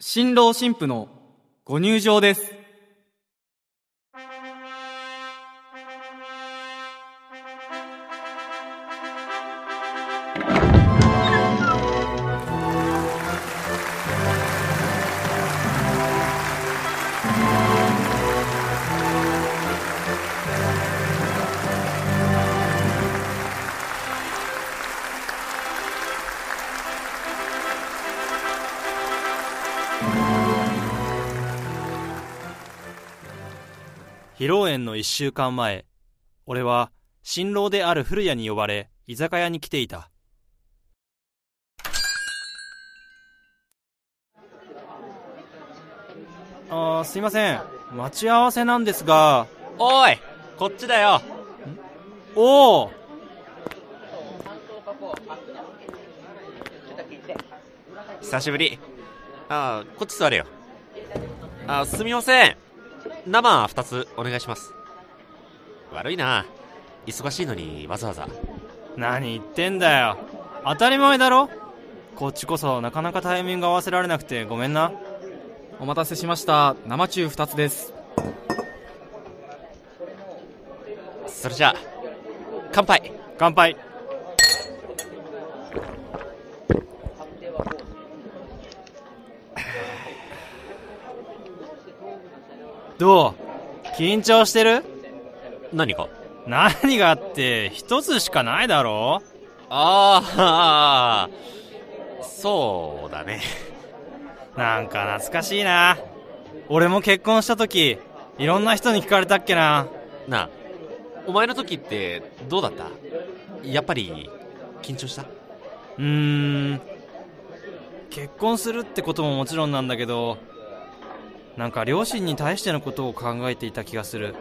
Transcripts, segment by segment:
新郎新婦のご入場です。披露宴の一週間前、俺は新郎である古谷に呼ばれ、居酒屋に来ていた。あー、すいません。待ち合わせなんですが、おいこっちだよ。おお久しぶり。あーこっち座れよ。あーすみません生2つお願いします悪いな忙しいのにわざわざ何言ってんだよ。当たり前だろこっちこそなかなかタイミング合わせられなくてごめんな。お待たせしました。生中2つです。それじゃあ乾杯乾杯どう？緊張してる？何か何があって一つしかないだろ？ああそうだね。なんか懐かしいな。俺も結婚した時いろんな人に聞かれたっけな。なあお前の時ってどうだった？やっぱり緊張した？うーん。結婚するってことももちろんなんだけどなんか両親に対してのことを考えていた気がする。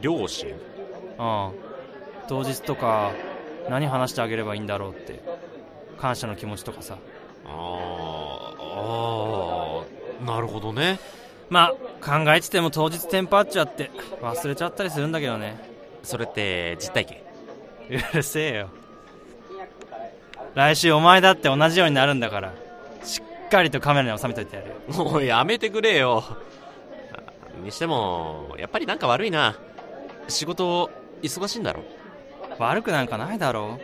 両親？うん。当日とか何話してあげればいいんだろうって。感謝の気持ちとかさ。あーあーなるほどね。まあ考えてても当日テンパっちゃって忘れちゃったりするんだけどね。それって実体験？うるせえよ。来週お前だって同じようになるんだからかりとカメラに収めといてやるよ。もうやめてくれよ。にしてもやっぱりなんか悪いな。仕事忙しいんだろ悪くなんかないだろ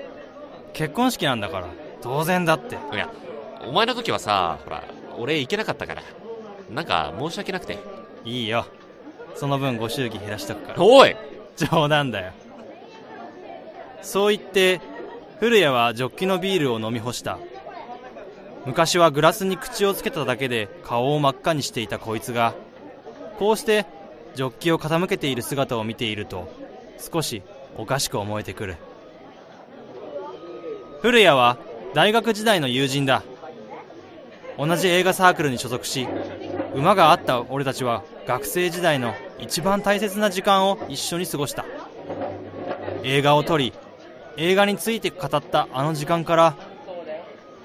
結婚式なんだから。当然だって。いやお前の時はさほら俺行けなかったから。なんか申し訳なくて。いいよ。その分ご祝儀減らしとくから。おい！冗談だよ。そう言って古谷はジョッキのビールを飲み干した昔はグラスに口をつけただけで顔を真っ赤にしていたこいつがこうしてジョッキを傾けている姿を見ていると少しおかしく思えてくる。古谷は大学時代の友人だ。同じ映画サークルに所属し馬があった俺たちは学生時代の一番大切な時間を一緒に過ごした。映画を撮り映画について語ったあの時間から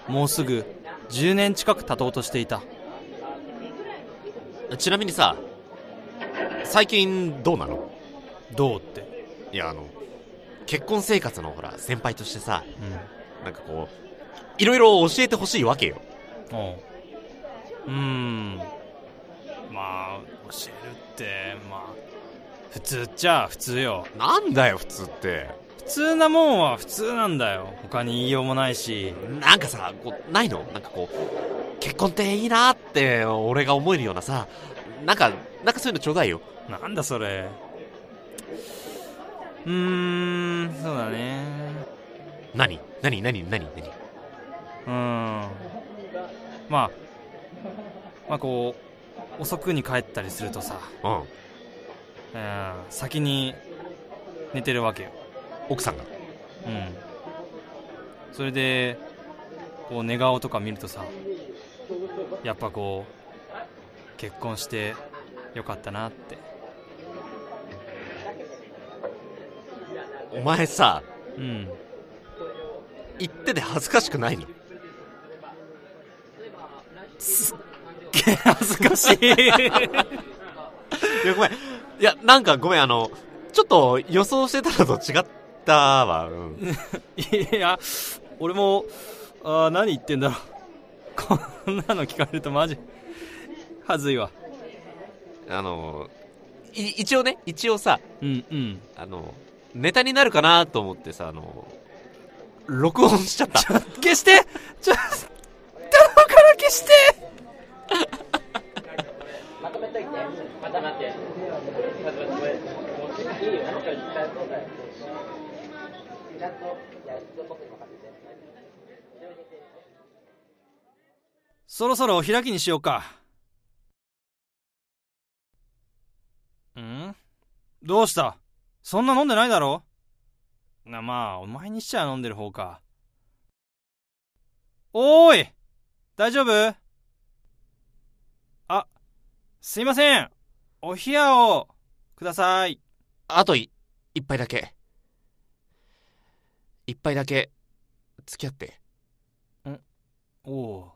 もうすぐ10年近く経とうとしていた。ちなみにさ最近どうなの？どうって。いやあの結婚生活のほら先輩としてさうなんかこういろいろ教えてほしいわけよ。ううーん。まあ教えるってまあ普通っちゃ普通よ。なんだよ普通って。普通なもんは普通なんだよ。他に言いようもないし。なんかさこうないの？なんかこう結婚っていいなって俺が思えるようなさ。なんかなんかそういうのちょうだいよ。なんだそれ。うーんそうだね。何？何？何？何？何？うーん。まあまあこう遅くに帰ったりするとさ、うん。うん、先に寝てるわけよ奥さんが。うん。それでこう寝顔とか見るとさやっぱこう結婚してよかったなって。お前さうん。言ってて恥ずかしくないの？恥ずかしい。いやごめん。いやなんかごめんあのちょっと予想してたのと違ったわうん。いや俺もあー何言ってんだろう。こんなの聞かれるとマジはずいわ。あのい一応ね一応さうんうん。あのネタになるかなと思ってさあの録音しちゃった。消して。ちょ頼むから消してそろそろお開きにしようか。ん？どうした？そんな飲んでないだろ？なまあお前にしちゃ飲んでる方か。おーい！大丈夫？あ、すいません。お冷やをください。あとい一杯だけ。一杯だけ付き合っておお。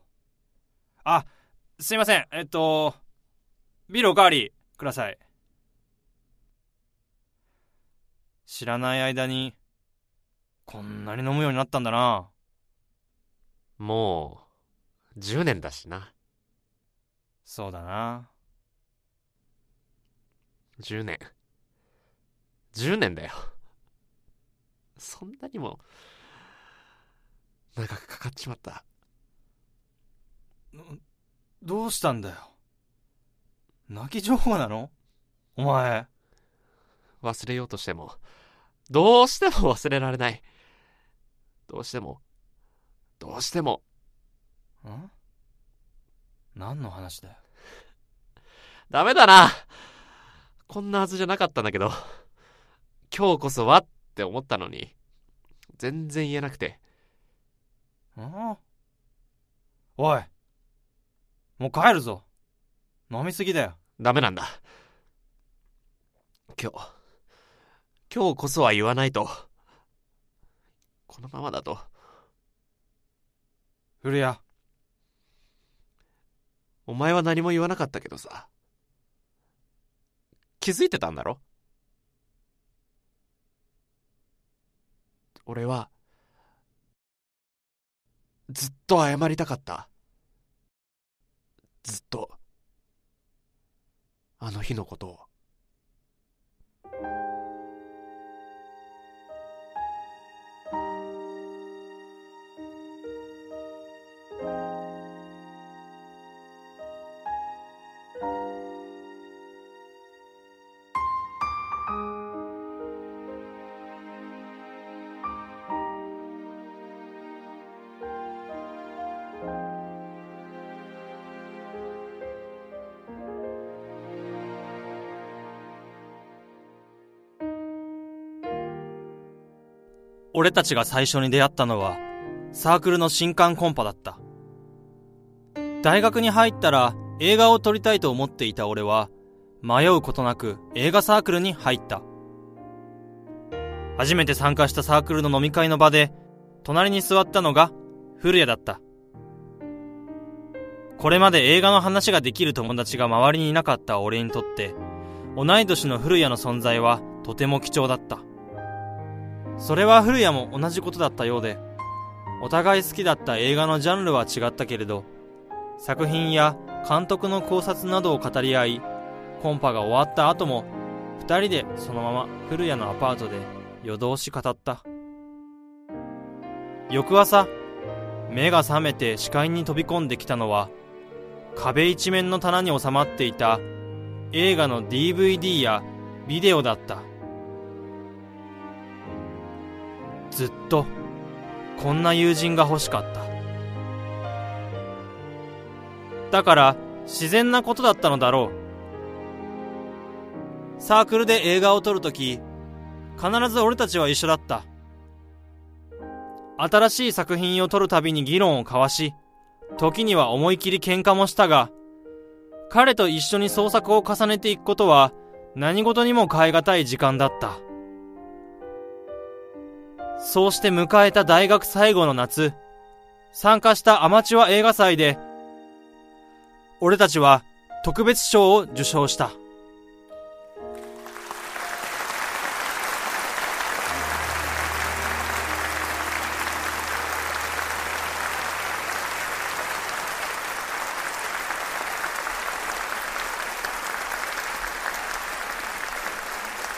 あ、すいません。えっと、ビールおかわりください。知らない間に、こんなに飲むようになったんだな。もう10年だしなそうだな。10年10年だよそんなにも長くかかっちまった？どうしたんだよ？泣き情報なの？お前。忘れようとしても。どうしても忘れられない。どうしても。どうしても。ん？何の話だよ？ダメだな。こんなはずじゃなかったんだけど。今日こそはって思ったのに全然言えなくてん？おい。もう帰るぞ。飲みすぎだよ。ダメなんだ今日今日こそは言わないとこのままだと古谷。お前は何も言わなかったけどさ気づいてたんだろ？俺はずっと謝りたかった。ずっと。あの日のことを。俺たちが最初に出会ったのは、サークルの新刊コンパだった。大学に入ったら映画を撮りたいと思っていた俺は、迷うことなく映画サークルに入った。初めて参加したサークルの飲み会の場で、隣に座ったのが古谷だった。これまで映画の話ができる友達が周りにいなかった俺にとって、同い年の古谷の存在はとても貴重だった。それは古谷も同じことだったようで、お互い好きだった映画のジャンルは違ったけれど、作品や監督の考察などを語り合い、コンパが終わった後も、二人でそのまま古谷のアパートで夜通し語った。翌朝、目が覚めて視界に飛び込んできたのは、壁一面の棚に収まっていた映画の DVD やビデオだった。ずっとこんな友人が欲しかった。だから自然なことだったのだろう。サークルで映画を撮るとき必ず俺たちは一緒だった。新しい作品を撮るたびに議論を交わし時には思い切り喧嘩もしたが彼と一緒に創作を重ねていくことは何事にも代え難い時間だった。そうして迎えた大学最後の夏、参加したアマチュア映画祭で、俺たちは特別賞を受賞した。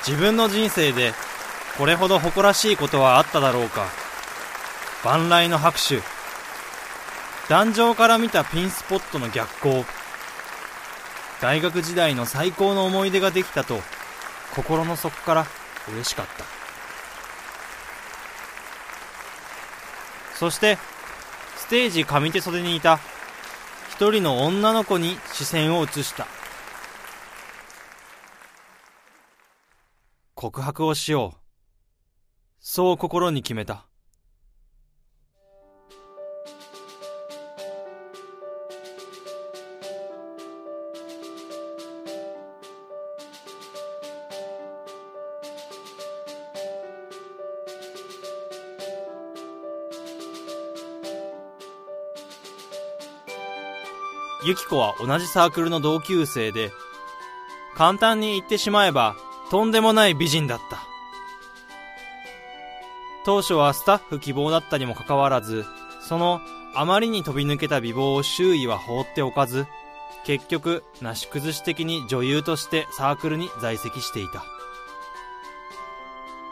自分の人生でこれほど誇らしいことはあっただろうか。万来の拍手。壇上から見たピンスポットの逆光大学時代の最高の思い出ができたと心の底から嬉しかった。そしてステージ上手袖にいた一人の女の子に視線を移した。告白をしよう。そう心に決めた。ユキコは同じサークルの同級生で簡単に言ってしまえばとんでもない美人だった。当初はスタッフ希望だったにもかかわらずそのあまりに飛び抜けた美貌を周囲は放っておかず結局なし崩し的に女優としてサークルに在籍していた。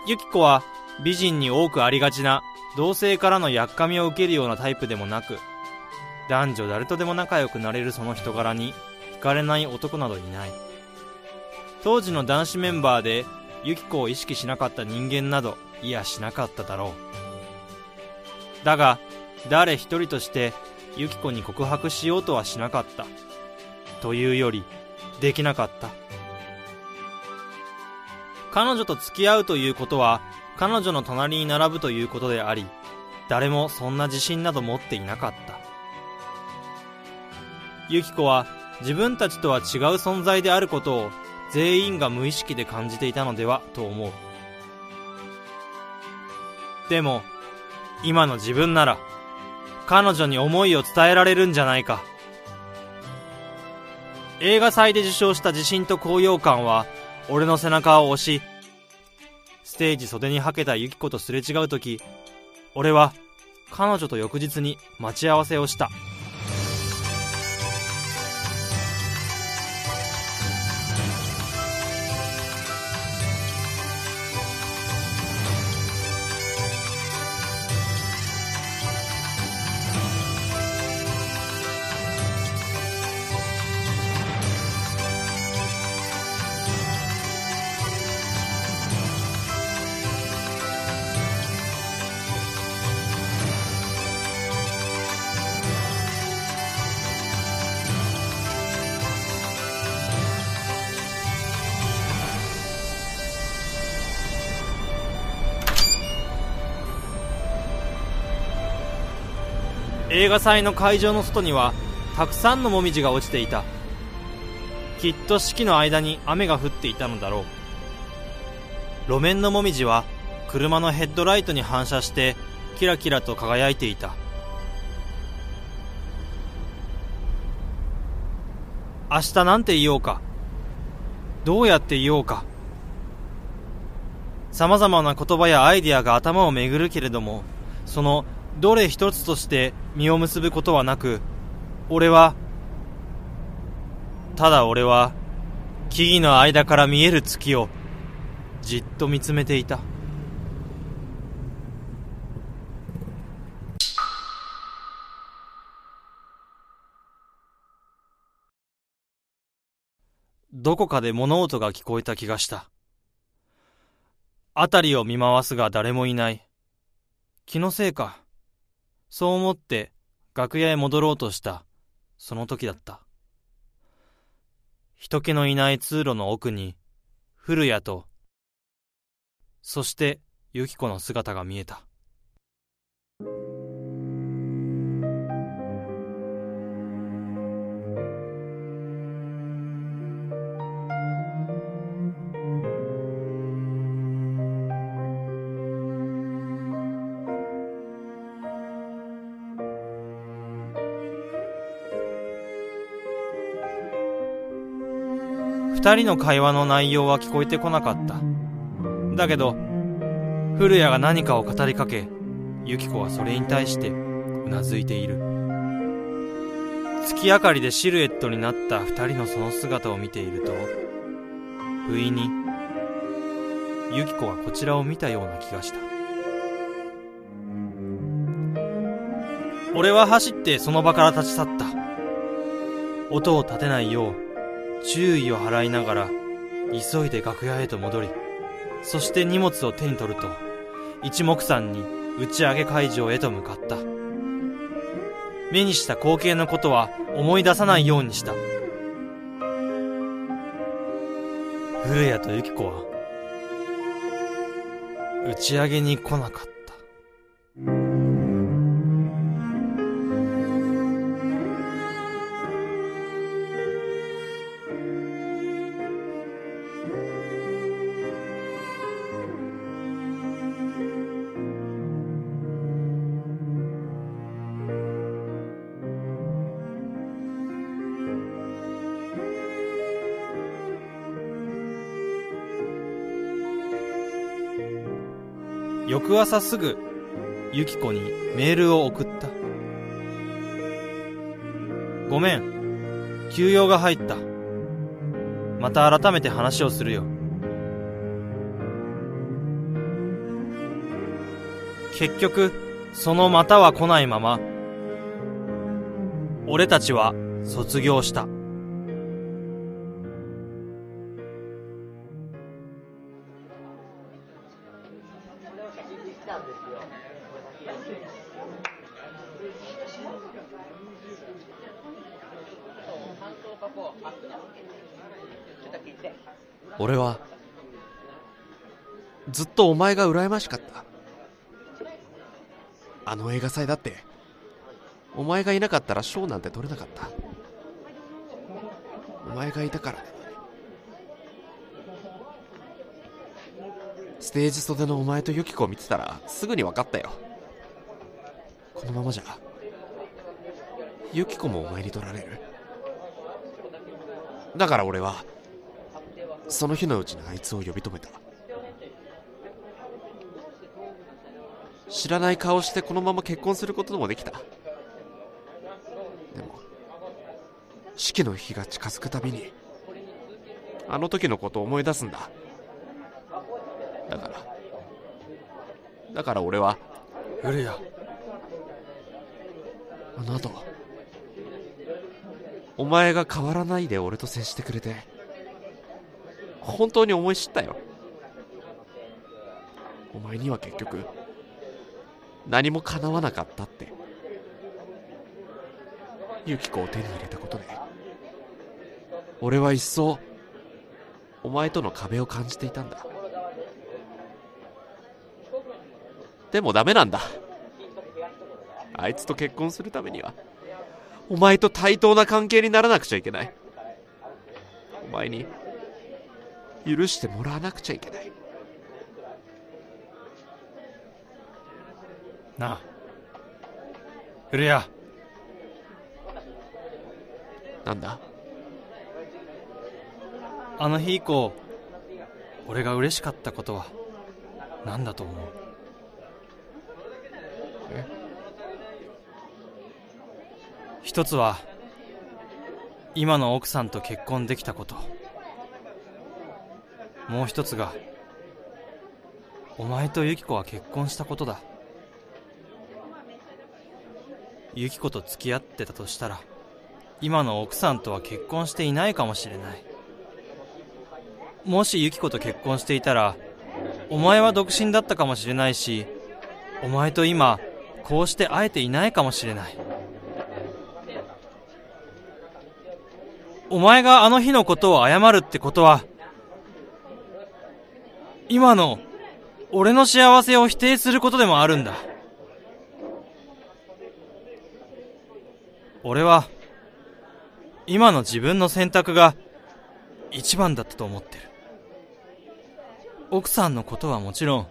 ユキコは美人に多くありがちな同性からのやっかみを受けるようなタイプでもなく男女誰とでも仲良くなれるその人柄に惹かれない男などいない。当時の男子メンバーでユキコを意識しなかった人間などいやしなかっただろう。だが誰一人としてユキコに告白しようとはしなかった。というよりできなかった。彼女と付き合うということは彼女の隣に並ぶということであり誰もそんな自信など持っていなかった。ユキコは自分たちとは違う存在であることを全員が無意識で感じていたのではと思う。でも今の自分なら彼女に思いを伝えられるんじゃないか。映画祭で受賞した自信と高揚感は俺の背中を押しステージ袖にはけたユキコとすれ違うとき俺は彼女と翌日に待ち合わせをした。映画祭の会場の外にはたくさんのもみじが落ちていた。きっと四季の間に雨が降っていたのだろう。路面のもみじは車のヘッドライトに反射してキラキラと輝いていた。明日なんて言おうか。どうやって言おうか。様々な言葉やアイディアが頭を巡るけれどもそのどれ一つとして実を結ぶことはなく俺はただ俺は木々の間から見える月をじっと見つめていた。どこかで物音が聞こえた気がした。辺りを見回すが誰もいない。気のせいか。そう思って楽屋へ戻ろうとした。その時だった。人気のいない通路の奥に古谷とそしてユキコの姿が見えた。二人の会話の内容は聞こえてこなかった。だけど古谷が何かを語りかけユキコはそれに対してうなずいている。月明かりでシルエットになった二人のその姿を見ていると不意にユキコはこちらを見たような気がした。俺は走ってその場から立ち去った。音を立てないよう注意を払いながら急いで楽屋へと戻りそして荷物を手に取ると一目散に打ち上げ会場へと向かった。目にした光景のことは思い出さないようにした。古谷とユキコは打ち上げに来なかった。翌朝すぐユキコにメールを送った。ごめん休養が入った。また改めて話をするよ。結局そのまたは来ないまま俺たちは卒業した。俺はずっとお前が羨ましかった。あの映画祭だってお前がいなかったら賞なんて取れなかった。お前がいたから。ステージ袖のお前とユキコを見てたらすぐに分かったよ。このままじゃユキコもお前に取られる。だから俺はその日のうちにあいつを呼び止めた。知らない顔してこのまま結婚することもできた。でも式の日が近づくたびにあの時のことを思い出すんだ。だからだから俺は古谷あの後お前が変わらないで俺と接してくれて本当に思い知ったよ。お前には結局何も叶わなかったってユキコを手に入れたことで俺は一層お前との壁を感じていたんだ。でもダメなんだ。あいつと結婚するためにはお前と対等な関係にならなくちゃいけない。お前に許してもらわなくちゃいけない。なあ。古谷。なんだ？あの日以降俺が嬉しかったことは何だと思う？え？一つは今の奥さんと結婚できたこともう一つがお前とユキコは結婚したことだ。ユキコと付き合ってたとしたら今の奥さんとは結婚していないかもしれない。もしユキコと結婚していたらお前は独身だったかもしれないしお前と今こうして会えていないかもしれない。お前があの日のことを謝るってことは今の俺の幸せを否定することでもあるんだ。俺は今の自分の選択が一番だったと思ってる。奥さんのことはもちろん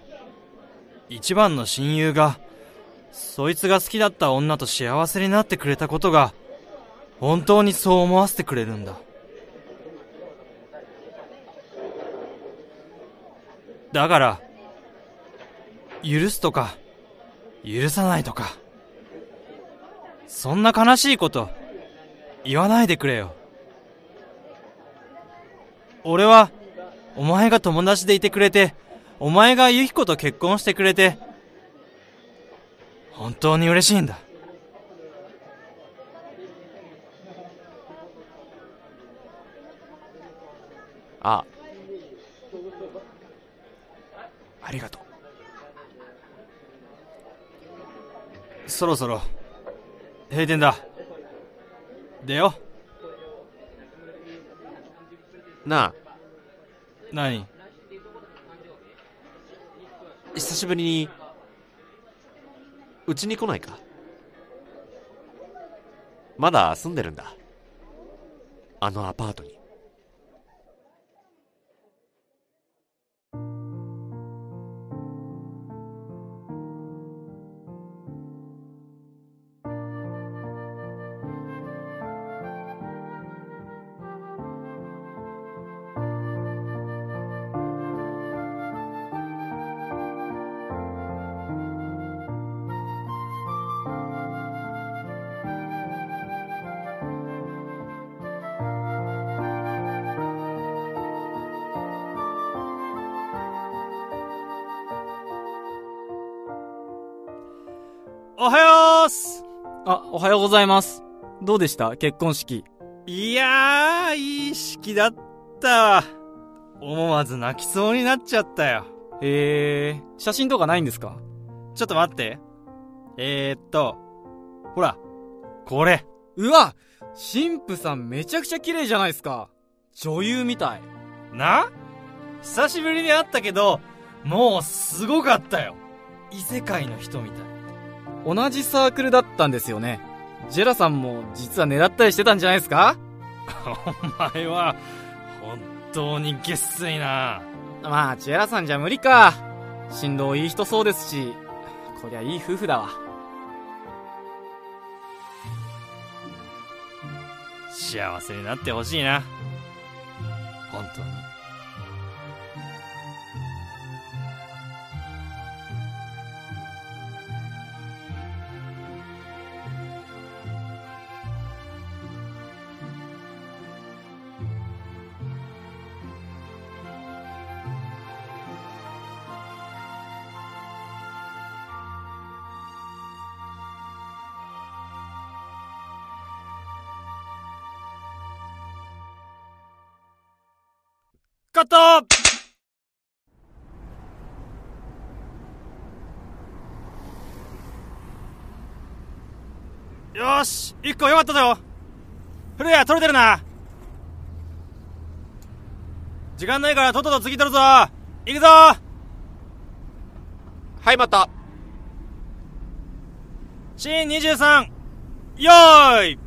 一番の親友がそいつが好きだった女と幸せになってくれたことが本当にそう思わせてくれるんだ。だから許すとか許さないとかそんな悲しいこと言わないでくれよ俺はお前が友達でいてくれてお前がユキコと結婚してくれて、本当に嬉しいんだ。あありがとう。そろそろ、閉店だ。出よ。なあ。何？久しぶりに。うちに来ないか？まだ住んでるんだ。あのアパートにおはようっすあ、おはようございます。どうでした？結婚式。いやー、いい式だったわ。思わず泣きそうになっちゃったよ。へえ、写真とかないんですか？ちょっと待って。えー、っと、ほら、これ。うわ神父さんめちゃくちゃ綺麗じゃないですか。女優みたい。な？久しぶりに会ったけど、もうすごかったよ。異世界の人みたい。同じサークルだったんですよね。ジェラさんも実は狙ったりしてたんじゃないですか？お前は、本当にげっすいな。まあ、ジェラさんじゃ無理か。振動いい人そうですし、こりゃいい夫婦だわ。幸せになってほしいな。よーし一個よかったぞ。古谷取れてるな。時間ないからとっとと次取るぞ。行くぞ。はいまた。シーン23よーい。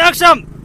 アクション